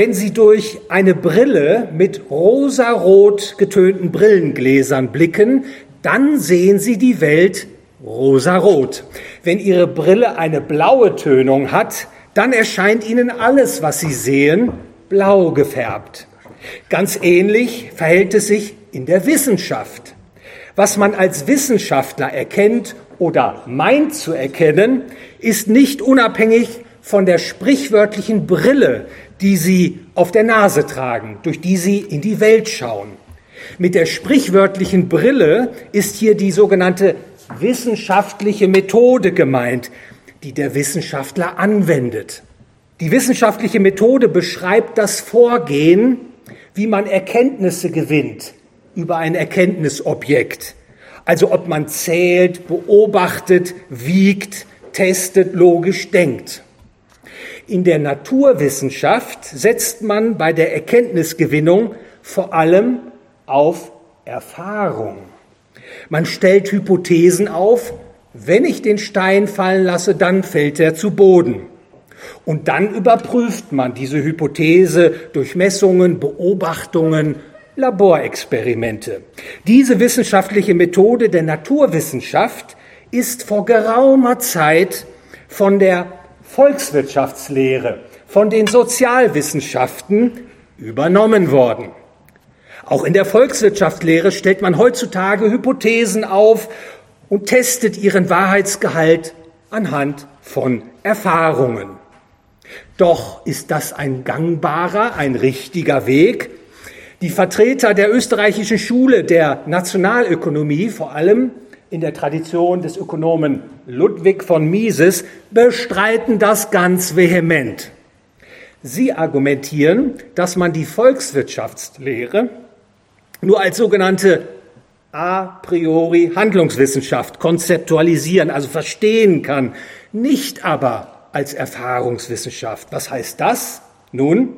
Wenn Sie durch eine Brille mit rosarot getönten Brillengläsern blicken, dann sehen Sie die Welt rosarot. Wenn Ihre Brille eine blaue Tönung hat, dann erscheint Ihnen alles, was Sie sehen, blau gefärbt. Ganz ähnlich verhält es sich in der Wissenschaft. Was man als Wissenschaftler erkennt oder meint zu erkennen, ist nicht unabhängig von der sprichwörtlichen Brille, die sie auf der Nase tragen, durch die sie in die Welt schauen. Mit der sprichwörtlichen Brille ist hier die sogenannte wissenschaftliche Methode gemeint, die der Wissenschaftler anwendet. Die wissenschaftliche Methode beschreibt das Vorgehen, wie man Erkenntnisse gewinnt über ein Erkenntnisobjekt. Also ob man zählt, beobachtet, wiegt, testet, logisch denkt. In der Naturwissenschaft setzt man bei der Erkenntnisgewinnung vor allem auf Erfahrung. Man stellt Hypothesen auf, wenn ich den Stein fallen lasse, dann fällt er zu Boden. Und dann überprüft man diese Hypothese durch Messungen, Beobachtungen, Laborexperimente. Diese wissenschaftliche Methode der Naturwissenschaft ist vor geraumer Zeit von der Volkswirtschaftslehre, von den Sozialwissenschaften übernommen worden. Auch in der Volkswirtschaftslehre stellt man heutzutage Hypothesen auf und testet ihren Wahrheitsgehalt anhand von Erfahrungen. Doch ist das ein gangbarer, ein richtiger Weg? Die Vertreter der österreichischen Schule der Nationalökonomie, vor allem in der Tradition des Ökonomen Ludwig von Mises bestreiten das ganz vehement. Sie argumentieren, dass man die Volkswirtschaftslehre nur als sogenannte a priori Handlungswissenschaft konzeptualisieren, also verstehen kann, nicht aber als Erfahrungswissenschaft. Was heißt das? Nun,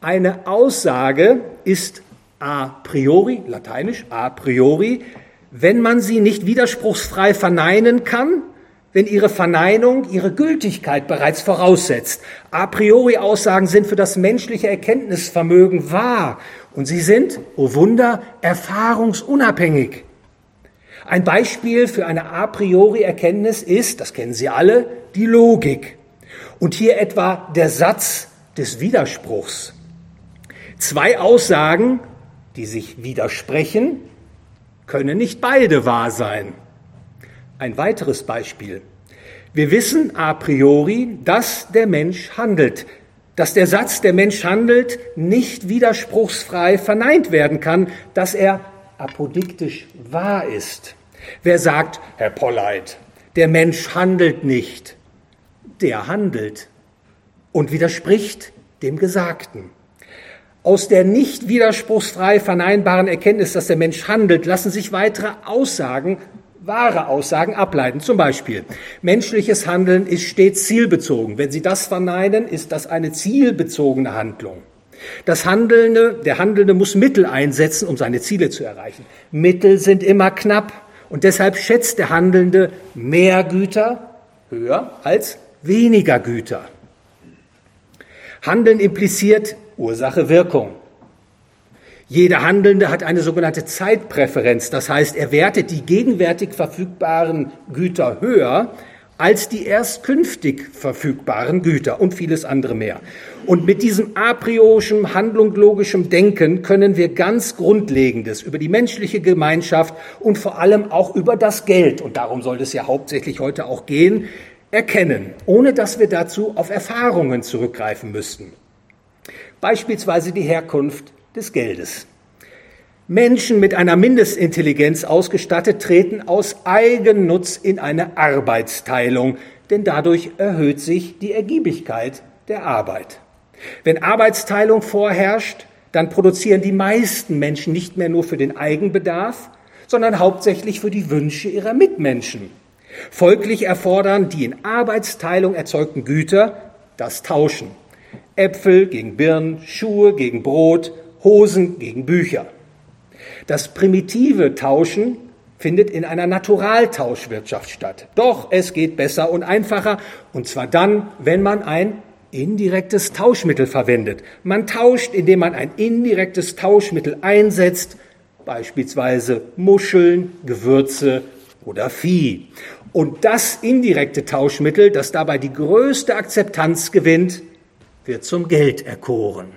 eine Aussage ist a priori, lateinisch a priori, wenn man sie nicht widerspruchsfrei verneinen kann, wenn ihre Verneinung ihre Gültigkeit bereits voraussetzt. A priori Aussagen sind für das menschliche Erkenntnisvermögen wahr und sie sind, oh Wunder, erfahrungsunabhängig. Ein Beispiel für eine a priori Erkenntnis ist, das kennen Sie alle, die Logik. Und hier etwa der Satz des Widerspruchs. Zwei Aussagen, die sich widersprechen, können nicht beide wahr sein. Ein weiteres Beispiel. Wir wissen a priori, dass der Mensch handelt, dass der Satz, der Mensch handelt, nicht widerspruchsfrei verneint werden kann, dass er apodiktisch wahr ist. Wer sagt, Herr Polleit, der Mensch handelt nicht, der handelt und widerspricht dem Gesagten. Aus der nicht widerspruchsfrei verneinbaren Erkenntnis, dass der Mensch handelt, lassen sich weitere Aussagen, wahre Aussagen ableiten. Zum Beispiel, menschliches Handeln ist stets zielbezogen. Wenn Sie das verneinen, ist das eine zielbezogene Handlung. Das Handelnde, der Handelnde muss Mittel einsetzen, um seine Ziele zu erreichen. Mittel sind immer knapp und deshalb schätzt der Handelnde mehr Güter höher als weniger Güter. Handeln impliziert Ursache Wirkung. Jeder Handelnde hat eine sogenannte Zeitpräferenz, das heißt, er wertet die gegenwärtig verfügbaren Güter höher als die erst künftig verfügbaren Güter und vieles andere mehr. Und mit diesem a priorischen, handlungslogischen Denken können wir ganz Grundlegendes über die menschliche Gemeinschaft und vor allem auch über das Geld, und darum soll es ja hauptsächlich heute auch gehen, erkennen, ohne dass wir dazu auf Erfahrungen zurückgreifen müssten. Beispielsweise die Herkunft des Geldes. Menschen mit einer Mindestintelligenz ausgestattet treten aus Eigennutz in eine Arbeitsteilung, denn dadurch erhöht sich die Ergiebigkeit der Arbeit. Wenn Arbeitsteilung vorherrscht, dann produzieren die meisten Menschen nicht mehr nur für den Eigenbedarf, sondern hauptsächlich für die Wünsche ihrer Mitmenschen. Folglich erfordern die in Arbeitsteilung erzeugten Güter das Tauschen. Äpfel gegen Birnen, Schuhe gegen Brot, Hosen gegen Bücher. Das primitive Tauschen findet in einer Naturaltauschwirtschaft statt. Doch es geht besser und einfacher, und zwar dann, wenn man ein indirektes Tauschmittel verwendet. Man tauscht, indem man ein indirektes Tauschmittel einsetzt, beispielsweise Muscheln, Gewürze oder Vieh. Und das indirekte Tauschmittel, das dabei die größte Akzeptanz gewinnt, wird zum Geld erkoren.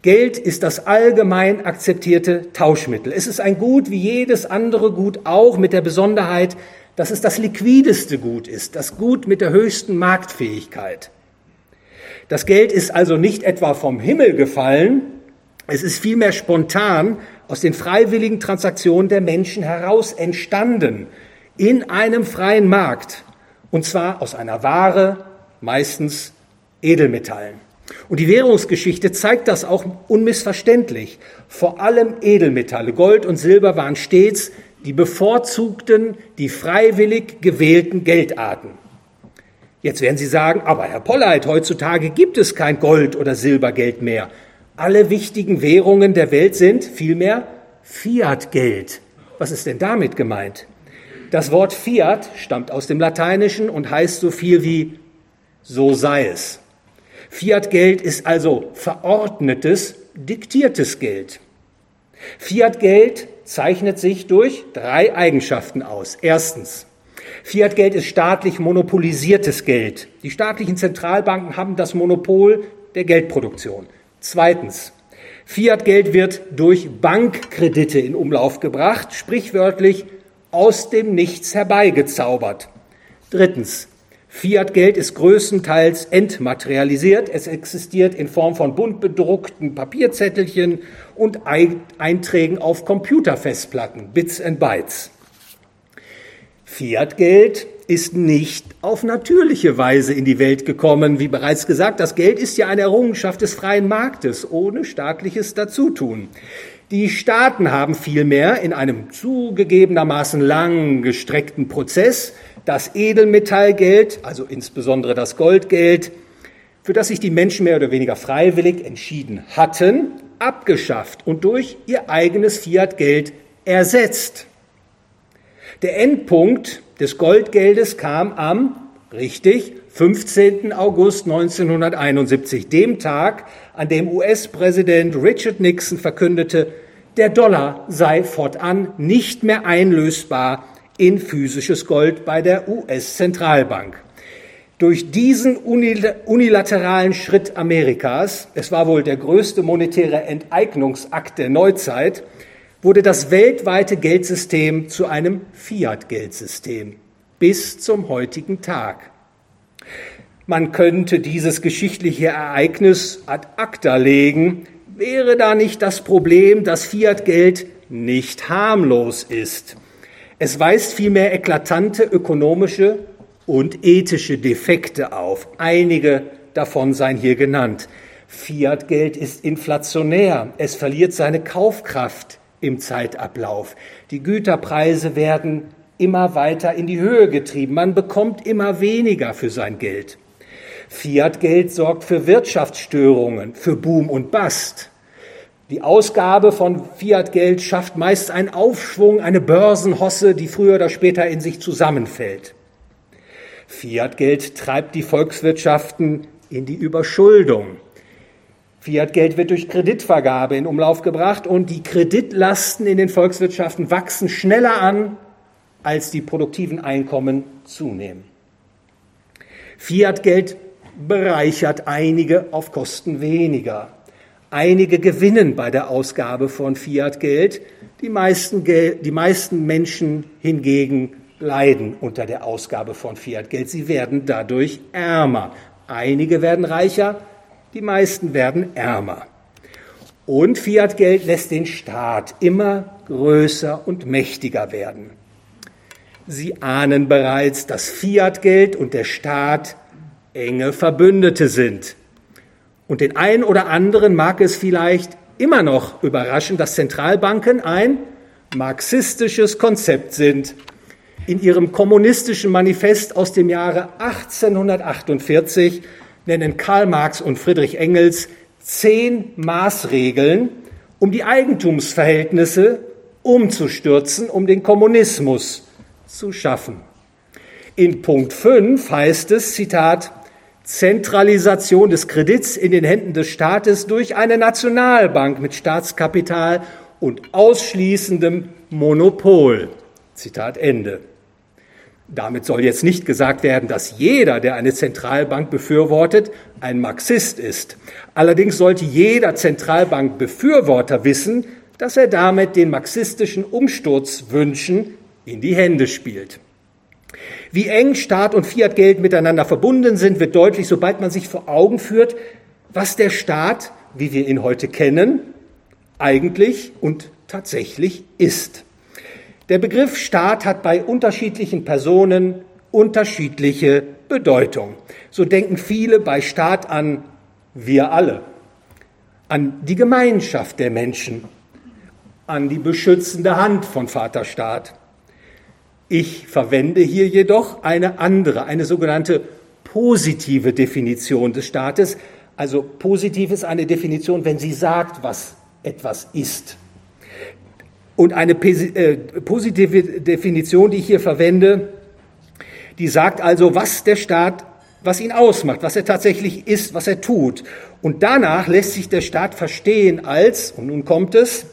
Geld ist das allgemein akzeptierte Tauschmittel. Es ist ein Gut wie jedes andere Gut auch mit der Besonderheit, dass es das liquideste Gut ist, das Gut mit der höchsten Marktfähigkeit. Das Geld ist also nicht etwa vom Himmel gefallen, es ist vielmehr spontan aus den freiwilligen Transaktionen der Menschen heraus entstanden, in einem freien Markt, und zwar aus einer Ware, meistens Edelmetallen. Und die Währungsgeschichte zeigt das auch unmissverständlich. Vor allem Edelmetalle, Gold und Silber waren stets die bevorzugten, die freiwillig gewählten Geldarten. Jetzt werden Sie sagen, aber Herr Polleit, heutzutage gibt es kein Gold oder Silbergeld mehr. Alle wichtigen Währungen der Welt sind vielmehr Fiat-Geld. Was ist denn damit gemeint? Das Wort Fiat stammt aus dem Lateinischen und heißt so viel wie so sei es. Fiat-Geld ist also verordnetes, diktiertes Geld. Fiat-Geld zeichnet sich durch drei Eigenschaften aus. Erstens, Fiat-Geld ist staatlich monopolisiertes Geld. Die staatlichen Zentralbanken haben das Monopol der Geldproduktion. Zweitens, Fiat-Geld wird durch Bankkredite in Umlauf gebracht, sprichwörtlich aus dem Nichts herbeigezaubert. Drittens, Fiat-Geld ist größtenteils entmaterialisiert. Es existiert in Form von bunt bedruckten Papierzettelchen und Einträgen auf Computerfestplatten, Bits and Bytes. Fiat-Geld ist nicht auf natürliche Weise in die Welt gekommen. Wie bereits gesagt, das Geld ist ja eine Errungenschaft des freien Marktes, ohne staatliches Dazutun. Die Staaten haben vielmehr in einem zugegebenermaßen lang gestreckten Prozess das Edelmetallgeld, also insbesondere das Goldgeld, für das sich die Menschen mehr oder weniger freiwillig entschieden hatten, abgeschafft und durch ihr eigenes Fiat-Geld ersetzt. Der Endpunkt des Goldgeldes kam am, richtig, 15. August 1971, dem Tag, an dem US-Präsident Richard Nixon verkündete, der Dollar sei fortan nicht mehr einlösbar in physisches Gold bei der US-Zentralbank. Durch diesen unilateralen Schritt Amerikas, es war wohl der größte monetäre Enteignungsakt der Neuzeit, wurde das weltweite Geldsystem zu einem Fiat-Geldsystem bis zum heutigen Tag. Man könnte dieses geschichtliche Ereignis ad acta legen, wäre da nicht das Problem, dass Fiat-Geld nicht harmlos ist. Es weist vielmehr eklatante ökonomische und ethische Defekte auf. Einige davon seien hier genannt. Fiat-Geld ist inflationär. Es verliert seine Kaufkraft im Zeitablauf. Die Güterpreise werden immer weiter in die Höhe getrieben. Man bekommt immer weniger für sein Geld. Fiat-Geld sorgt für Wirtschaftsstörungen, für Boom und Bust. Die Ausgabe von Fiat-Geld schafft meist einen Aufschwung, eine Börsenhosse, die früher oder später in sich zusammenfällt. Fiat-Geld treibt die Volkswirtschaften in die Überschuldung. Fiat-Geld wird durch Kreditvergabe in Umlauf gebracht und die Kreditlasten in den Volkswirtschaften wachsen schneller an, als die produktiven Einkommen zunehmen. Fiat-Geld bereichert einige auf Kosten weniger. Einige gewinnen bei der Ausgabe von Fiat-Geld, die meisten, die meisten Menschen hingegen leiden unter der Ausgabe von Fiat-Geld. Sie werden dadurch ärmer. Einige werden reicher, die meisten werden ärmer. Und Fiat-Geld lässt den Staat immer größer und mächtiger werden. Sie ahnen bereits, dass Fiat-Geld und der Staat enge Verbündete sind. Und den einen oder anderen mag es vielleicht immer noch überraschen, dass Zentralbanken ein marxistisches Konzept sind. In ihrem kommunistischen Manifest aus dem Jahre 1848 nennen Karl Marx und Friedrich Engels zehn Maßregeln, um die Eigentumsverhältnisse umzustürzen, um den Kommunismus zu schaffen. In Punkt 5 heißt es, Zitat, Zentralisation des Kredits in den Händen des Staates durch eine Nationalbank mit Staatskapital und ausschließendem Monopol. Zitat Ende. Damit soll jetzt nicht gesagt werden, dass jeder, der eine Zentralbank befürwortet, ein Marxist ist. Allerdings sollte jeder Zentralbankbefürworter wissen, dass er damit den marxistischen Umsturzwünschen in die Hände spielt. Wie eng Staat und Fiatgeld miteinander verbunden sind, wird deutlich, sobald man sich vor Augen führt, was der Staat, wie wir ihn heute kennen, eigentlich und tatsächlich ist. Der Begriff Staat hat bei unterschiedlichen Personen unterschiedliche Bedeutung. So denken viele bei Staat an wir alle, an die Gemeinschaft der Menschen, an die beschützende Hand von Vater Staat. Ich verwende hier jedoch eine andere, eine sogenannte positive Definition des Staates. Also positiv ist eine Definition, wenn sie sagt, was etwas ist. Und eine äh, positive Definition, die ich hier verwende, die sagt also, was der Staat, was ihn ausmacht, was er tatsächlich ist, was er tut. Und danach lässt sich der Staat verstehen als, und nun kommt es,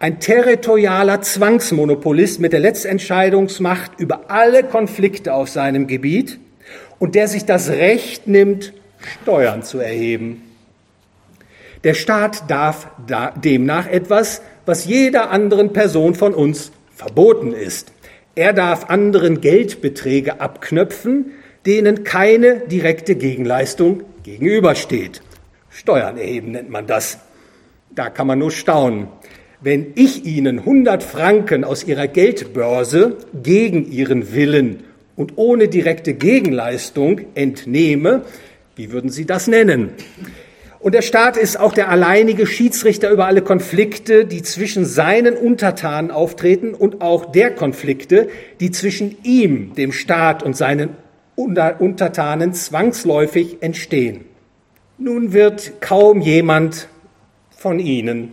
ein territorialer Zwangsmonopolist mit der Letztentscheidungsmacht über alle Konflikte auf seinem Gebiet und der sich das Recht nimmt, Steuern zu erheben. Der Staat darf demnach etwas, was jeder anderen Person von uns verboten ist. Er darf anderen Geldbeträge abknöpfen, denen keine direkte Gegenleistung gegenübersteht. Steuern erheben nennt man das. Da kann man nur staunen. Wenn ich Ihnen 100 Franken aus Ihrer Geldbörse gegen Ihren Willen und ohne direkte Gegenleistung entnehme, wie würden Sie das nennen? Und der Staat ist auch der alleinige Schiedsrichter über alle Konflikte, die zwischen seinen Untertanen auftreten und auch der Konflikte, die zwischen ihm, dem Staat und seinen Untertanen zwangsläufig entstehen. Nun wird kaum jemand von Ihnen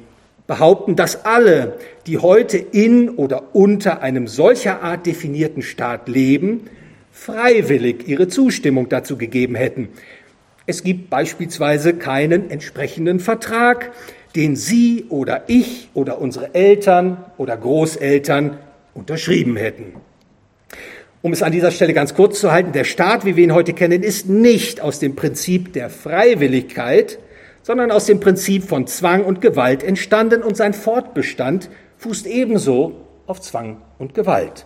behaupten, dass alle, die heute in oder unter einem solcher Art definierten Staat leben, freiwillig ihre Zustimmung dazu gegeben hätten. Es gibt beispielsweise keinen entsprechenden Vertrag, den Sie oder ich oder unsere Eltern oder Großeltern unterschrieben hätten. Um es an dieser Stelle ganz kurz zu halten, der Staat, wie wir ihn heute kennen, ist nicht aus dem Prinzip der Freiwilligkeit, sondern aus dem Prinzip von Zwang und Gewalt entstanden und sein Fortbestand fußt ebenso auf Zwang und Gewalt.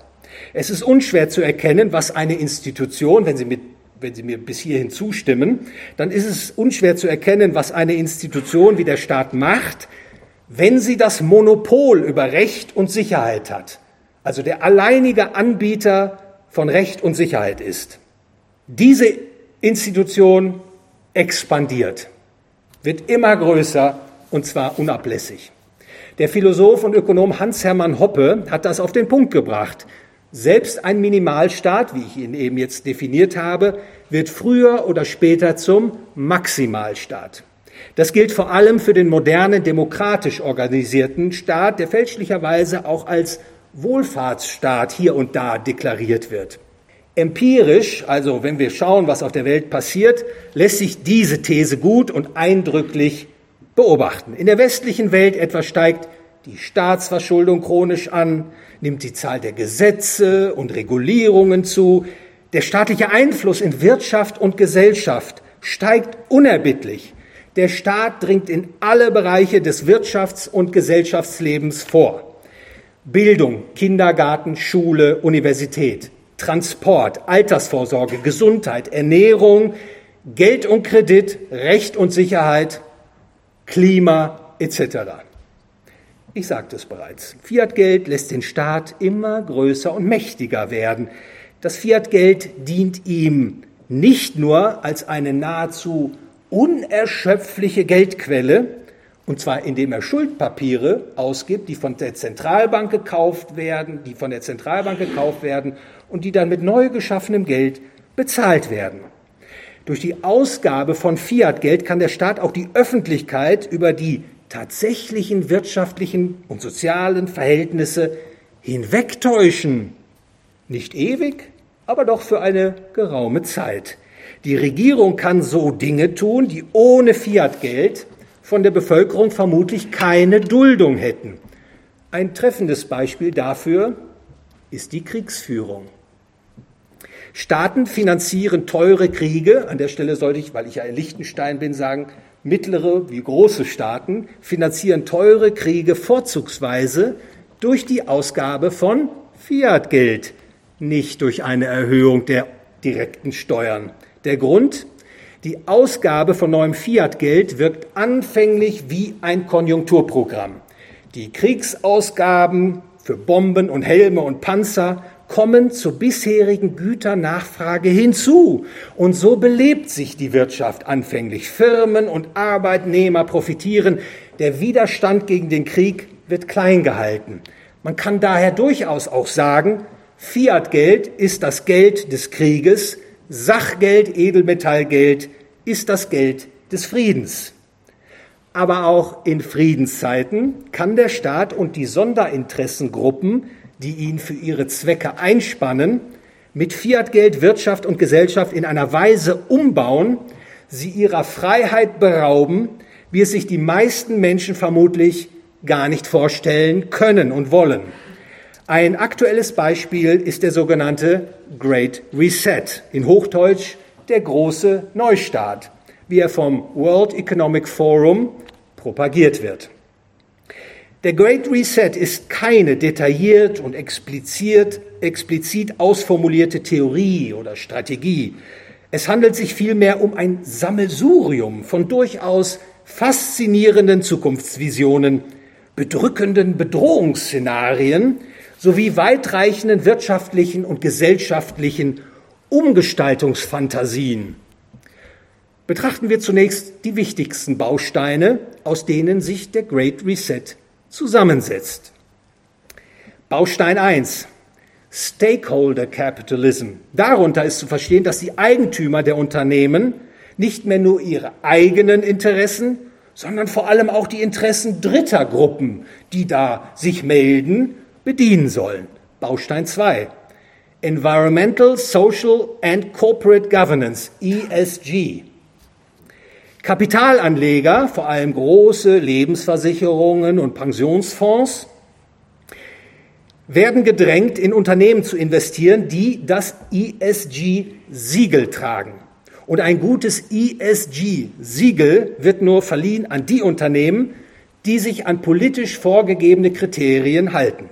Es ist unschwer zu erkennen, was eine Institution, wenn sie mit wenn Sie mir bis hierhin zustimmen, dann ist es unschwer zu erkennen, was eine Institution wie der Staat macht, wenn sie das Monopol über Recht und Sicherheit hat, also der alleinige Anbieter von Recht und Sicherheit ist. Diese Institution expandiert, wird immer größer und zwar unablässig. Der Philosoph und Ökonom Hans-Hermann Hoppe hat das auf den Punkt gebracht. Selbst ein Minimalstaat, wie ich ihn eben jetzt definiert habe, wird früher oder später zum Maximalstaat. Das gilt vor allem für den modernen, demokratisch organisierten Staat, der fälschlicherweise auch als Wohlfahrtsstaat hier und da deklariert wird. Empirisch, also wenn wir schauen, was auf der Welt passiert, lässt sich diese These gut und eindrücklich beobachten. In der westlichen Welt etwa steigt die Staatsverschuldung chronisch an, nimmt die Zahl der Gesetze und Regulierungen zu, der staatliche Einfluss in Wirtschaft und Gesellschaft steigt unerbittlich. Der Staat dringt in alle Bereiche des Wirtschafts- und Gesellschaftslebens vor. Bildung, Kindergarten, Schule, Universität, Transport, Altersvorsorge, Gesundheit, Ernährung, Geld und Kredit, Recht und Sicherheit, Klima etc. Ich sagte es bereits, Fiat-Geld lässt den Staat immer größer und mächtiger werden. Das Fiat-Geld dient ihm nicht nur als eine nahezu unerschöpfliche Geldquelle, und zwar indem er Schuldpapiere ausgibt, die von der Zentralbank gekauft werden, die von der Zentralbank gekauft werden und die dann mit neu geschaffenem Geld bezahlt werden. Durch die Ausgabe von Fiat-Geld kann der Staat auch die Öffentlichkeit über die tatsächlichen wirtschaftlichen und sozialen Verhältnisse hinwegtäuschen. Nicht ewig, aber doch für eine geraume Zeit. Die Regierung kann so Dinge tun, die ohne Fiat-Geld von der Bevölkerung vermutlich keine Duldung hätten. Ein treffendes Beispiel dafür ist die Kriegsführung. Staaten finanzieren teure Kriege, an der Stelle sollte ich, weil ich ja in Liechtenstein bin, sagen, mittlere wie große Staaten finanzieren teure Kriege vorzugsweise durch die Ausgabe von Fiat-Geld, nicht durch eine Erhöhung der direkten Steuern. Der Grund? Die Ausgabe von neuem Fiat-Geld wirkt anfänglich wie ein Konjunkturprogramm. Die Kriegsausgaben für Bomben und Helme und Panzer kommen zur bisherigen Güternachfrage hinzu. Und so belebt sich die Wirtschaft anfänglich. Firmen und Arbeitnehmer profitieren. Der Widerstand gegen den Krieg wird klein gehalten. Man kann daher durchaus auch sagen, Fiat-Geld ist das Geld des Krieges, Sachgeld, Edelmetallgeld ist das Geld des Friedens. Aber auch in Friedenszeiten kann der Staat und die Sonderinteressengruppen die ihn für ihre Zwecke einspannen, mit Fiatgeld Wirtschaft und Gesellschaft in einer Weise umbauen, sie ihrer Freiheit berauben, wie es sich die meisten Menschen vermutlich gar nicht vorstellen können und wollen. Ein aktuelles Beispiel ist der sogenannte Great Reset, in Hochdeutsch der große Neustart, wie er vom World Economic Forum propagiert wird. Der Great Reset ist keine detailliert und explizit, explizit ausformulierte Theorie oder Strategie. Es handelt sich vielmehr um ein Sammelsurium von durchaus faszinierenden Zukunftsvisionen, bedrückenden Bedrohungsszenarien sowie weitreichenden wirtschaftlichen und gesellschaftlichen Umgestaltungsfantasien. Betrachten wir zunächst die wichtigsten Bausteine, aus denen sich der Great Reset zusammensetzt. Baustein 1. Stakeholder Capitalism. Darunter ist zu verstehen, dass die Eigentümer der Unternehmen nicht mehr nur ihre eigenen Interessen, sondern vor allem auch die Interessen dritter Gruppen, die da sich melden, bedienen sollen. Baustein 2. Environmental, Social and Corporate Governance, ESG. Kapitalanleger, vor allem große Lebensversicherungen und Pensionsfonds, werden gedrängt, in Unternehmen zu investieren, die das ESG-Siegel tragen. Und ein gutes ESG-Siegel wird nur verliehen an die Unternehmen, die sich an politisch vorgegebene Kriterien halten.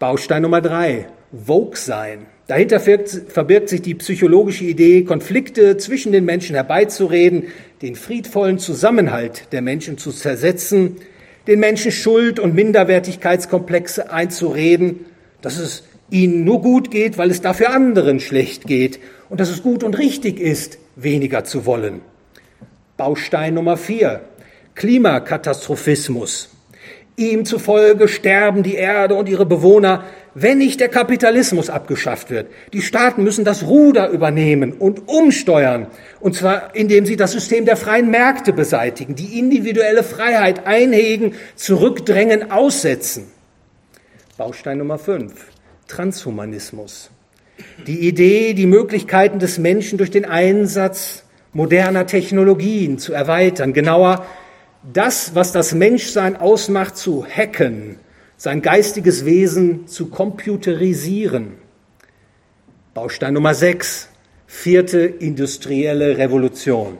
Baustein Nummer drei, Vogue sein. Dahinter verbirgt sich die psychologische Idee, Konflikte zwischen den Menschen herbeizureden, den friedvollen Zusammenhalt der Menschen zu zersetzen, den Menschen Schuld- und Minderwertigkeitskomplexe einzureden, dass es ihnen nur gut geht, weil es dafür anderen schlecht geht und dass es gut und richtig ist, weniger zu wollen. Baustein Nummer vier. Klimakatastrophismus. Ihm zufolge sterben die Erde und ihre Bewohner, wenn nicht der Kapitalismus abgeschafft wird. Die Staaten müssen das Ruder übernehmen und umsteuern, und zwar indem sie das System der freien Märkte beseitigen, die individuelle Freiheit einhegen, zurückdrängen, aussetzen. Baustein Nummer 5. Transhumanismus. Die Idee, die Möglichkeiten des Menschen durch den Einsatz moderner Technologien zu erweitern, genauer das, was das Menschsein ausmacht, zu hacken, sein geistiges Wesen zu computerisieren. Baustein Nummer 6, vierte industrielle Revolution.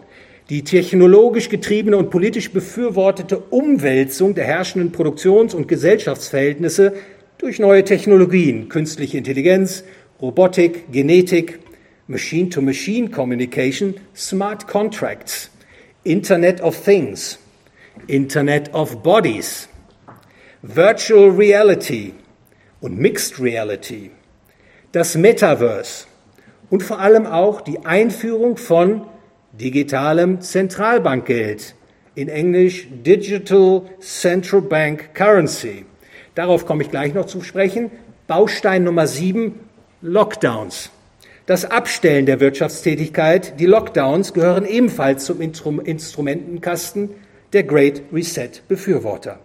Die technologisch getriebene und politisch befürwortete Umwälzung der herrschenden Produktions- und Gesellschaftsverhältnisse durch neue Technologien, künstliche Intelligenz, Robotik, Genetik, Machine-to-Machine Communication, Smart Contracts, Internet of Things, Internet of Bodies, Virtual Reality und Mixed Reality, das Metaverse und vor allem auch die Einführung von digitalem Zentralbankgeld, in Englisch Digital Central Bank Currency. Darauf komme ich gleich noch zu sprechen. Baustein Nummer sieben, Lockdowns. Das Abstellen der Wirtschaftstätigkeit, die Lockdowns gehören ebenfalls zum Instrumentenkasten der Great Reset Befürworter.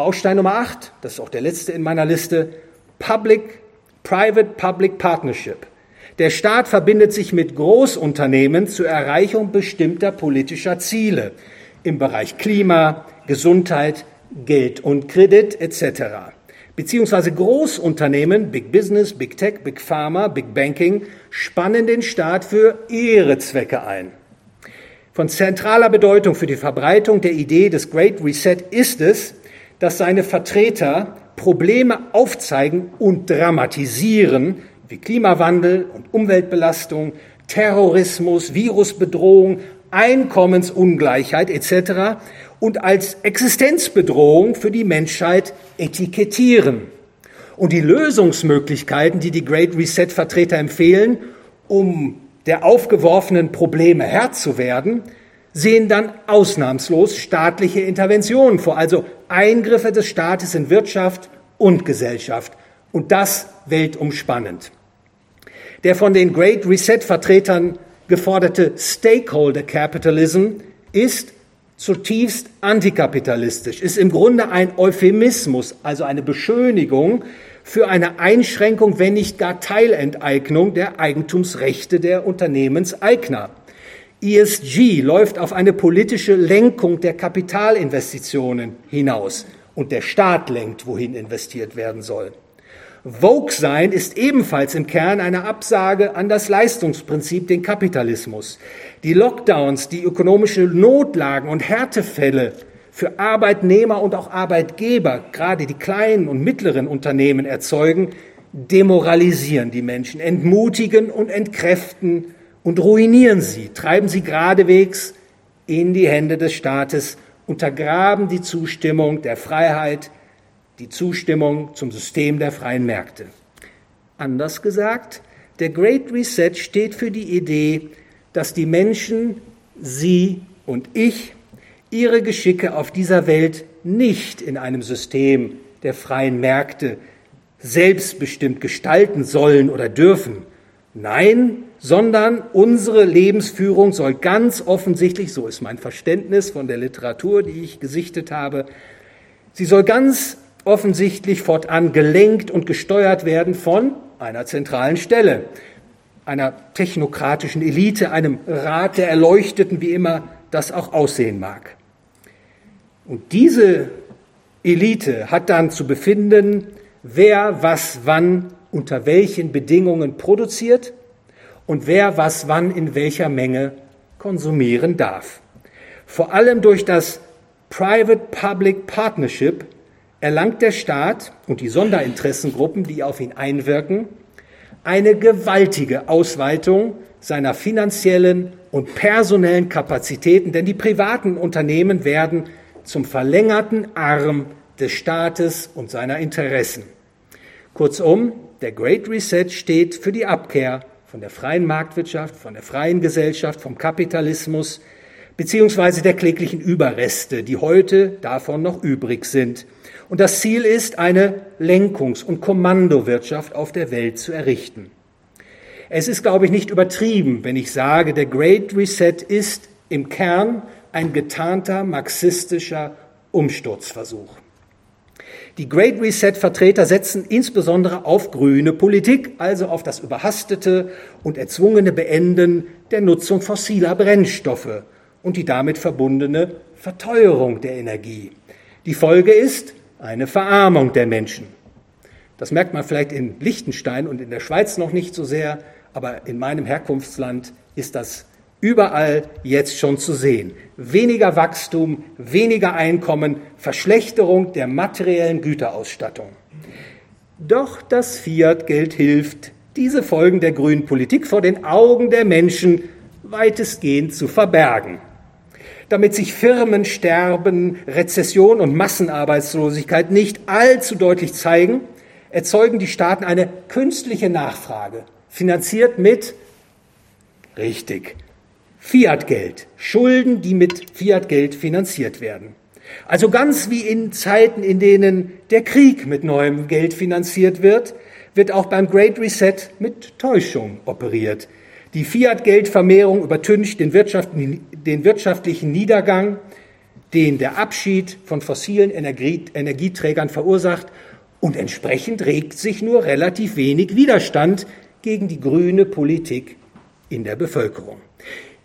Baustein Nummer 8, das ist auch der letzte in meiner Liste, Public, Private Public Partnership. Der Staat verbindet sich mit Großunternehmen zur Erreichung bestimmter politischer Ziele im Bereich Klima, Gesundheit, Geld und Kredit etc. Beziehungsweise Großunternehmen, Big Business, Big Tech, Big Pharma, Big Banking, spannen den Staat für ihre Zwecke ein. Von zentraler Bedeutung für die Verbreitung der Idee des Great Reset ist es, dass seine Vertreter Probleme aufzeigen und dramatisieren, wie Klimawandel und Umweltbelastung, Terrorismus, Virusbedrohung, Einkommensungleichheit etc. und als Existenzbedrohung für die Menschheit etikettieren. Und die Lösungsmöglichkeiten, die die Great Reset-Vertreter empfehlen, um der aufgeworfenen Probleme Herr zu werden, sehen dann ausnahmslos staatliche Interventionen vor, also Eingriffe des Staates in Wirtschaft und Gesellschaft. Und das weltumspannend. Der von den Great Reset-Vertretern geforderte Stakeholder Capitalism ist zutiefst antikapitalistisch, ist im Grunde ein Euphemismus, also eine Beschönigung für eine Einschränkung, wenn nicht gar Teilenteignung der Eigentumsrechte der Unternehmenseigner. ESG läuft auf eine politische Lenkung der Kapitalinvestitionen hinaus und der Staat lenkt, wohin investiert werden soll. Vogue sein ist ebenfalls im Kern eine Absage an das Leistungsprinzip, den Kapitalismus. Die Lockdowns, die ökonomische Notlagen und Härtefälle für Arbeitnehmer und auch Arbeitgeber, gerade die kleinen und mittleren Unternehmen erzeugen, demoralisieren die Menschen, entmutigen und entkräften und ruinieren sie, treiben sie geradewegs in die Hände des Staates, untergraben die Zustimmung der Freiheit, die Zustimmung zum System der freien Märkte. Anders gesagt, der Great Reset steht für die Idee, dass die Menschen, Sie und ich, ihre Geschicke auf dieser Welt nicht in einem System der freien Märkte selbstbestimmt gestalten sollen oder dürfen. Nein, sondern unsere Lebensführung soll ganz offensichtlich, so ist mein Verständnis von der Literatur, die ich gesichtet habe, sie soll ganz offensichtlich fortan gelenkt und gesteuert werden von einer zentralen Stelle, einer technokratischen Elite, einem Rat der Erleuchteten, wie immer das auch aussehen mag. Und diese Elite hat dann zu befinden, wer was wann unter welchen Bedingungen produziert und wer was wann in welcher Menge konsumieren darf. Vor allem durch das Private-Public Partnership erlangt der Staat und die Sonderinteressengruppen, die auf ihn einwirken, eine gewaltige Ausweitung seiner finanziellen und personellen Kapazitäten, denn die privaten Unternehmen werden zum verlängerten Arm des Staates und seiner Interessen. Kurzum, der Great Reset steht für die Abkehr von der freien Marktwirtschaft, von der freien Gesellschaft, vom Kapitalismus beziehungsweise der kläglichen Überreste, die heute davon noch übrig sind. Und das Ziel ist, eine Lenkungs- und Kommandowirtschaft auf der Welt zu errichten. Es ist, glaube ich, nicht übertrieben, wenn ich sage, der Great Reset ist im Kern ein getarnter marxistischer Umsturzversuch. Die Great Reset-Vertreter setzen insbesondere auf grüne Politik, also auf das überhastete und erzwungene Beenden der Nutzung fossiler Brennstoffe und die damit verbundene Verteuerung der Energie. Die Folge ist eine Verarmung der Menschen. Das merkt man vielleicht in Liechtenstein und in der Schweiz noch nicht so sehr, aber in meinem Herkunftsland ist das überall jetzt schon zu sehen. Weniger Wachstum, weniger Einkommen, Verschlechterung der materiellen Güterausstattung. Doch das Fiat-Geld hilft, diese Folgen der grünen Politik vor den Augen der Menschen weitestgehend zu verbergen. Damit sich Firmensterben, Rezession und Massenarbeitslosigkeit nicht allzu deutlich zeigen, erzeugen die Staaten eine künstliche Nachfrage, finanziert mit, richtig, Fiat-Geld, Schulden, die mit Fiat-Geld finanziert werden. Also ganz wie in Zeiten, in denen der Krieg mit neuem Geld finanziert wird, wird auch beim Great Reset mit Täuschung operiert. Die Fiat-Geldvermehrung übertüncht den, den, wirtschaftlichen Niedergang, den der Abschied von fossilen Energie, Energieträgern verursacht und entsprechend regt sich nur relativ wenig Widerstand gegen die grüne Politik in der Bevölkerung.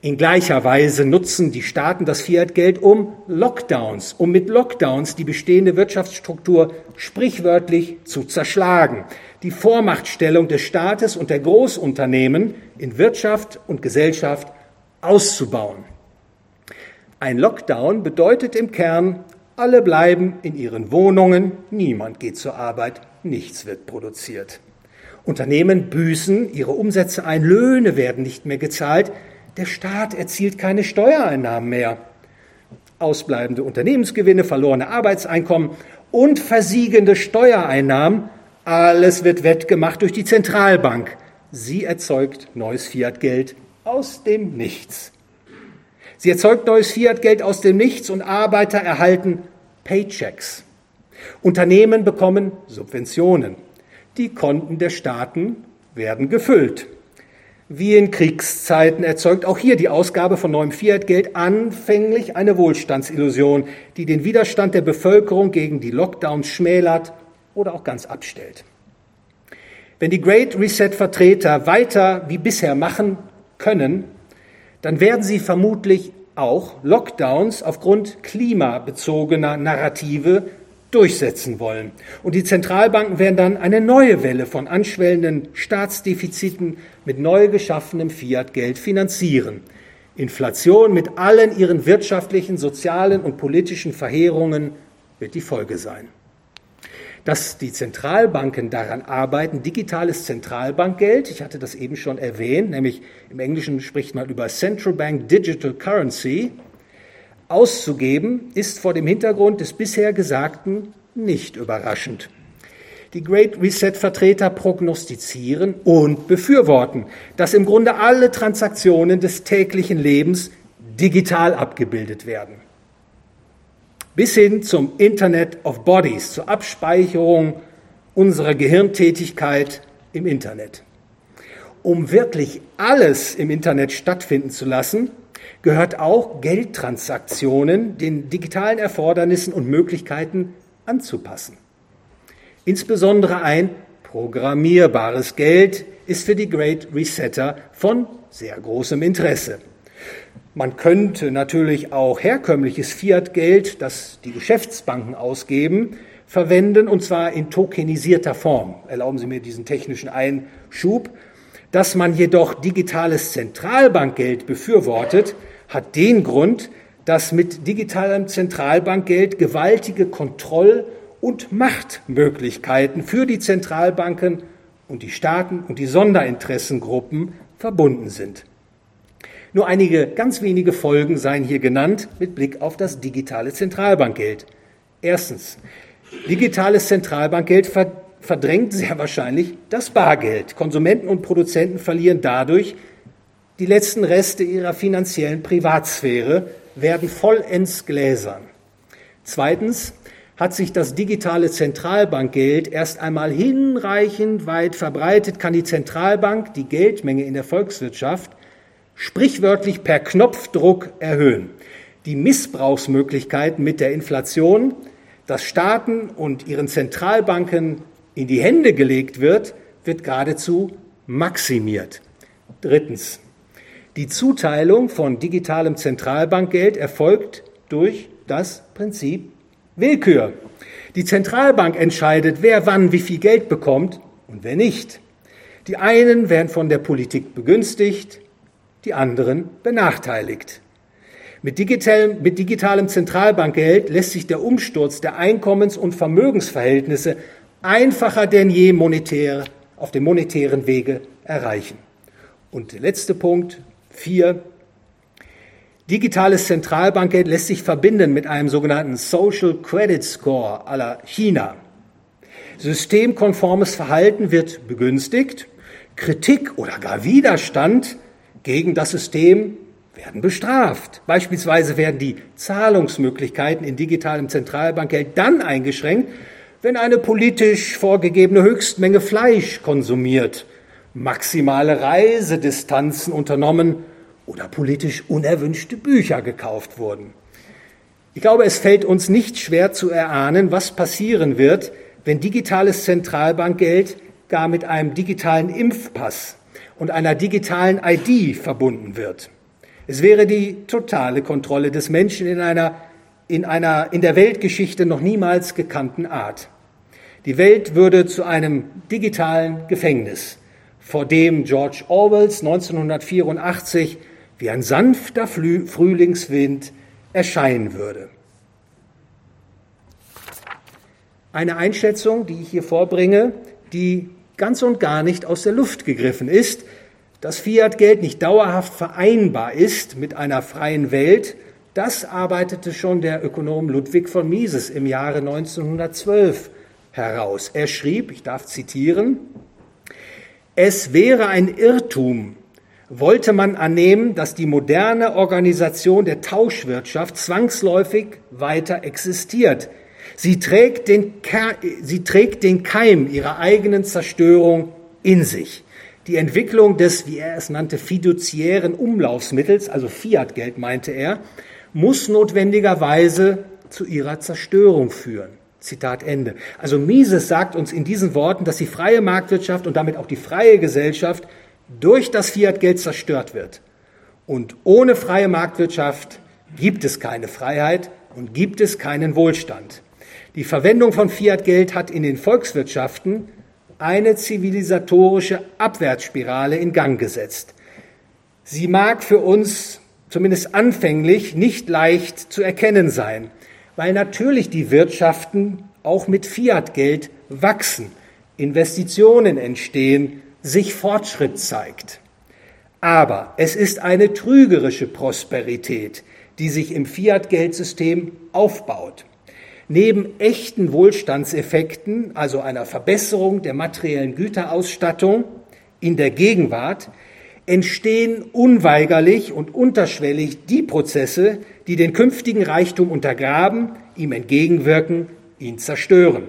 In gleicher Weise nutzen die Staaten das Fiat-Geld, um Lockdowns, um mit Lockdowns die bestehende Wirtschaftsstruktur sprichwörtlich zu zerschlagen, die Vormachtstellung des Staates und der Großunternehmen in Wirtschaft und Gesellschaft auszubauen. Ein Lockdown bedeutet im Kern, alle bleiben in ihren Wohnungen, niemand geht zur Arbeit, nichts wird produziert. Unternehmen büßen ihre Umsätze ein, Löhne werden nicht mehr gezahlt, der Staat erzielt keine Steuereinnahmen mehr. Ausbleibende Unternehmensgewinne, verlorene Arbeitseinkommen und versiegende Steuereinnahmen, alles wird wettgemacht durch die Zentralbank. Sie erzeugt neues Fiat-Geld aus dem Nichts. Sie erzeugt neues Fiat-Geld aus dem Nichts und Arbeiter erhalten Paychecks. Unternehmen bekommen Subventionen. Die Konten der Staaten werden gefüllt. Wie in Kriegszeiten erzeugt auch hier die Ausgabe von neuem Fiat-Geld anfänglich eine Wohlstandsillusion, die den Widerstand der Bevölkerung gegen die Lockdowns schmälert oder auch ganz abstellt. Wenn die Great Reset-Vertreter weiter wie bisher machen können, dann werden sie vermutlich auch Lockdowns aufgrund klimabezogener Narrative durchsetzen wollen. Und die Zentralbanken werden dann eine neue Welle von anschwellenden Staatsdefiziten mit neu geschaffenem Fiat-Geld finanzieren. Inflation mit allen ihren wirtschaftlichen, sozialen und politischen Verheerungen wird die Folge sein. Dass die Zentralbanken daran arbeiten, digitales Zentralbankgeld, ich hatte das eben schon erwähnt, nämlich im Englischen spricht man über Central Bank Digital Currency, auszugeben, ist vor dem Hintergrund des bisher Gesagten nicht überraschend. Die Great Reset-Vertreter prognostizieren und befürworten, dass im Grunde alle Transaktionen des täglichen Lebens digital abgebildet werden. Bis hin zum Internet of Bodies, zur Abspeicherung unserer Gehirntätigkeit im Internet. Um wirklich alles im Internet stattfinden zu lassen, gehört auch Geldtransaktionen den digitalen Erfordernissen und Möglichkeiten anzupassen. Insbesondere ein programmierbares Geld ist für die Great Resetter von sehr großem Interesse. Man könnte natürlich auch herkömmliches Fiat-Geld, das die Geschäftsbanken ausgeben, verwenden, und zwar in tokenisierter Form. Erlauben Sie mir diesen technischen Einschub. Dass man jedoch digitales Zentralbankgeld befürwortet, hat den Grund, dass mit digitalem Zentralbankgeld gewaltige Kontroll- und Machtmöglichkeiten für die Zentralbanken und die Staaten und die Sonderinteressengruppen verbunden sind. Nur einige ganz wenige Folgen seien hier genannt mit Blick auf das digitale Zentralbankgeld. Erstens, digitales Zentralbankgeld verdrängt sehr wahrscheinlich das Bargeld. Konsumenten und Produzenten verlieren dadurch die letzten Reste ihrer finanziellen Privatsphäre werden vollends gläsern. Zweitens hat sich das digitale Zentralbankgeld erst einmal hinreichend weit verbreitet, kann die Zentralbank die Geldmenge in der Volkswirtschaft sprichwörtlich per Knopfdruck erhöhen. Die Missbrauchsmöglichkeiten mit der Inflation, dass Staaten und ihren Zentralbanken in die Hände gelegt wird, wird geradezu maximiert. Drittens. Die Zuteilung von digitalem Zentralbankgeld erfolgt durch das Prinzip Willkür. Die Zentralbank entscheidet, wer wann wie viel Geld bekommt und wer nicht. Die einen werden von der Politik begünstigt, die anderen benachteiligt. Mit digitalem, mit digitalem Zentralbankgeld lässt sich der Umsturz der Einkommens- und Vermögensverhältnisse einfacher denn je monetär auf dem monetären Wege erreichen. Und der letzte Punkt, Vier, digitales Zentralbankgeld lässt sich verbinden mit einem sogenannten Social Credit Score aller China. Systemkonformes Verhalten wird begünstigt, Kritik oder gar Widerstand gegen das System werden bestraft. Beispielsweise werden die Zahlungsmöglichkeiten in digitalem Zentralbankgeld dann eingeschränkt, wenn eine politisch vorgegebene Höchstmenge Fleisch konsumiert maximale Reisedistanzen unternommen oder politisch unerwünschte Bücher gekauft wurden. Ich glaube, es fällt uns nicht schwer zu erahnen, was passieren wird, wenn digitales Zentralbankgeld gar mit einem digitalen Impfpass und einer digitalen ID verbunden wird. Es wäre die totale Kontrolle des Menschen in einer, in einer in der Weltgeschichte noch niemals gekannten Art. Die Welt würde zu einem digitalen Gefängnis, vor dem George Orwells 1984 wie ein sanfter Frühlingswind erscheinen würde. Eine Einschätzung, die ich hier vorbringe, die ganz und gar nicht aus der Luft gegriffen ist, dass Fiat-Geld nicht dauerhaft vereinbar ist mit einer freien Welt, das arbeitete schon der Ökonom Ludwig von Mises im Jahre 1912 heraus. Er schrieb, ich darf zitieren, es wäre ein Irrtum, wollte man annehmen, dass die moderne Organisation der Tauschwirtschaft zwangsläufig weiter existiert. Sie trägt den, sie trägt den Keim ihrer eigenen Zerstörung in sich. Die Entwicklung des, wie er es nannte, fiduziären Umlaufsmittels, also Fiat-Geld meinte er, muss notwendigerweise zu ihrer Zerstörung führen. Zitat Ende. Also Mises sagt uns in diesen Worten, dass die freie Marktwirtschaft und damit auch die freie Gesellschaft durch das Fiat-Geld zerstört wird. Und ohne freie Marktwirtschaft gibt es keine Freiheit und gibt es keinen Wohlstand. Die Verwendung von Fiat-Geld hat in den Volkswirtschaften eine zivilisatorische Abwärtsspirale in Gang gesetzt. Sie mag für uns zumindest anfänglich nicht leicht zu erkennen sein, weil natürlich die Wirtschaften auch mit Fiat-Geld wachsen, Investitionen entstehen, sich Fortschritt zeigt. Aber es ist eine trügerische Prosperität, die sich im Fiat-Geldsystem aufbaut. Neben echten Wohlstandseffekten, also einer Verbesserung der materiellen Güterausstattung in der Gegenwart, entstehen unweigerlich und unterschwellig die Prozesse, die den künftigen Reichtum untergraben, ihm entgegenwirken, ihn zerstören.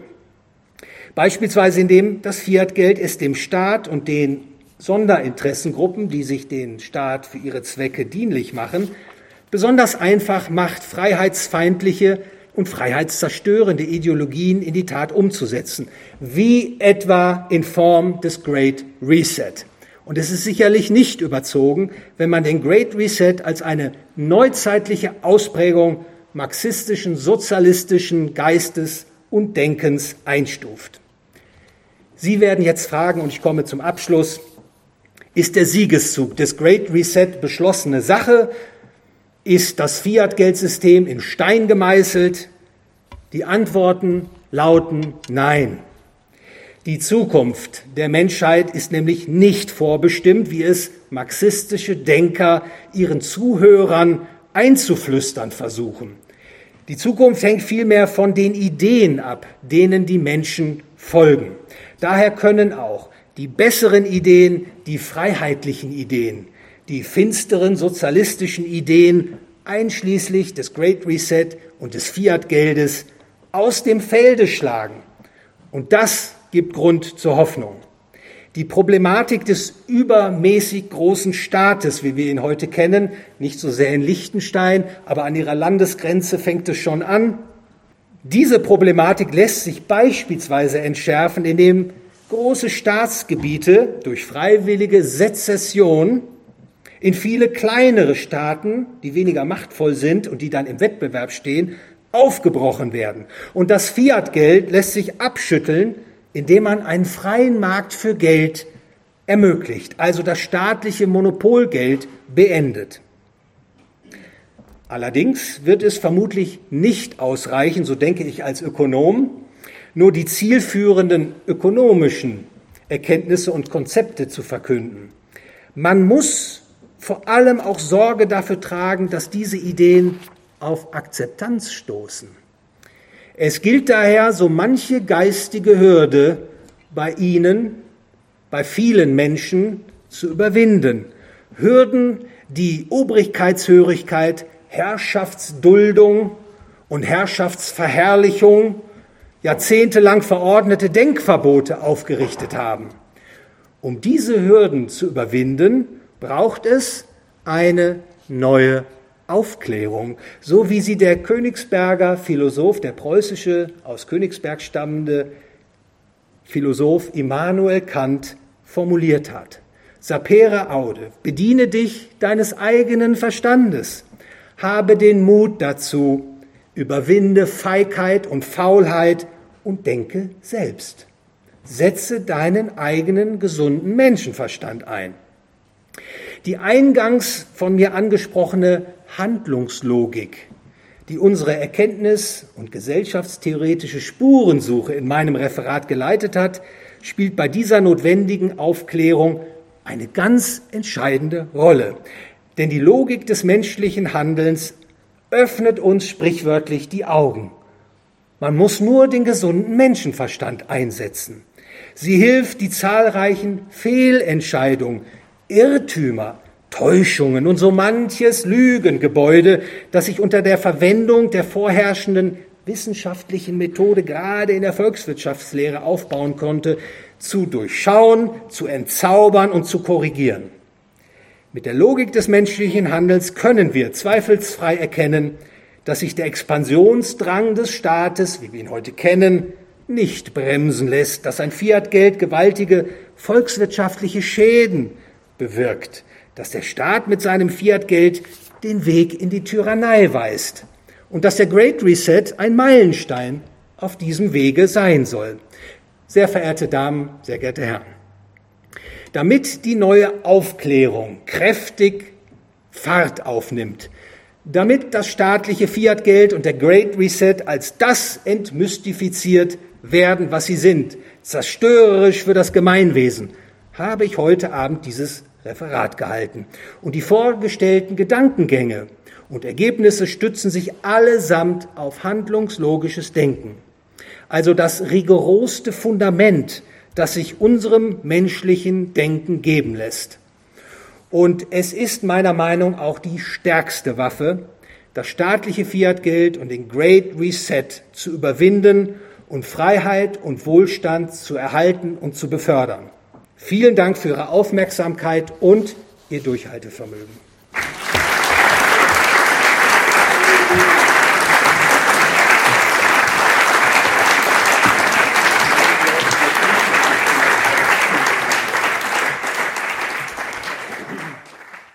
Beispielsweise indem das Fiat-Geld es dem Staat und den Sonderinteressengruppen, die sich den Staat für ihre Zwecke dienlich machen, besonders einfach macht, freiheitsfeindliche und freiheitszerstörende Ideologien in die Tat umzusetzen, wie etwa in Form des Great Reset. Und es ist sicherlich nicht überzogen, wenn man den Great Reset als eine neuzeitliche Ausprägung marxistischen, sozialistischen Geistes und Denkens einstuft. Sie werden jetzt fragen, und ich komme zum Abschluss, ist der Siegeszug des Great Reset beschlossene Sache? Ist das Fiat-Geldsystem in Stein gemeißelt? Die Antworten lauten Nein. Die Zukunft der Menschheit ist nämlich nicht vorbestimmt, wie es marxistische Denker ihren Zuhörern einzuflüstern versuchen. Die Zukunft hängt vielmehr von den Ideen ab, denen die Menschen folgen. Daher können auch die besseren Ideen, die freiheitlichen Ideen, die finsteren sozialistischen Ideen, einschließlich des Great Reset und des Fiat-Geldes, aus dem Felde schlagen. Und das gibt Grund zur Hoffnung. Die Problematik des übermäßig großen Staates, wie wir ihn heute kennen, nicht so sehr in Liechtenstein, aber an ihrer Landesgrenze fängt es schon an. Diese Problematik lässt sich beispielsweise entschärfen, indem große Staatsgebiete durch freiwillige Sezession in viele kleinere Staaten, die weniger machtvoll sind und die dann im Wettbewerb stehen, aufgebrochen werden. Und das Fiat-Geld lässt sich abschütteln, indem man einen freien Markt für Geld ermöglicht, also das staatliche Monopolgeld beendet. Allerdings wird es vermutlich nicht ausreichen, so denke ich als Ökonom, nur die zielführenden ökonomischen Erkenntnisse und Konzepte zu verkünden. Man muss vor allem auch Sorge dafür tragen, dass diese Ideen auf Akzeptanz stoßen. Es gilt daher, so manche geistige Hürde bei Ihnen, bei vielen Menschen zu überwinden. Hürden, die Obrigkeitshörigkeit, Herrschaftsduldung und Herrschaftsverherrlichung jahrzehntelang verordnete Denkverbote aufgerichtet haben. Um diese Hürden zu überwinden, braucht es eine neue Aufklärung, so wie sie der Königsberger Philosoph, der preußische, aus Königsberg stammende Philosoph Immanuel Kant formuliert hat. Sapere aude, bediene dich deines eigenen Verstandes, habe den Mut dazu, überwinde Feigheit und Faulheit und denke selbst. Setze deinen eigenen gesunden Menschenverstand ein. Die eingangs von mir angesprochene Handlungslogik, die unsere Erkenntnis- und gesellschaftstheoretische Spurensuche in meinem Referat geleitet hat, spielt bei dieser notwendigen Aufklärung eine ganz entscheidende Rolle. Denn die Logik des menschlichen Handelns öffnet uns sprichwörtlich die Augen. Man muss nur den gesunden Menschenverstand einsetzen. Sie hilft, die zahlreichen Fehlentscheidungen, Irrtümer, Täuschungen und so manches Lügengebäude, das sich unter der Verwendung der vorherrschenden wissenschaftlichen Methode gerade in der Volkswirtschaftslehre aufbauen konnte, zu durchschauen, zu entzaubern und zu korrigieren. Mit der Logik des menschlichen Handelns können wir zweifelsfrei erkennen, dass sich der Expansionsdrang des Staates, wie wir ihn heute kennen, nicht bremsen lässt, dass ein Fiat-Geld gewaltige volkswirtschaftliche Schäden bewirkt, dass der Staat mit seinem Fiat-Geld den Weg in die Tyrannei weist und dass der Great Reset ein Meilenstein auf diesem Wege sein soll. Sehr verehrte Damen, sehr geehrte Herren, damit die neue Aufklärung kräftig Fahrt aufnimmt, damit das staatliche Fiat-Geld und der Great Reset als das entmystifiziert werden, was sie sind, zerstörerisch für das Gemeinwesen, habe ich heute Abend dieses Referat gehalten. Und die vorgestellten Gedankengänge und Ergebnisse stützen sich allesamt auf handlungslogisches Denken also das rigorosste Fundament, das sich unserem menschlichen Denken geben lässt. Und es ist meiner Meinung auch die stärkste Waffe, das staatliche Fiat-Geld und den Great Reset zu überwinden und Freiheit und Wohlstand zu erhalten und zu befördern. Vielen Dank für Ihre Aufmerksamkeit und Ihr Durchhaltevermögen.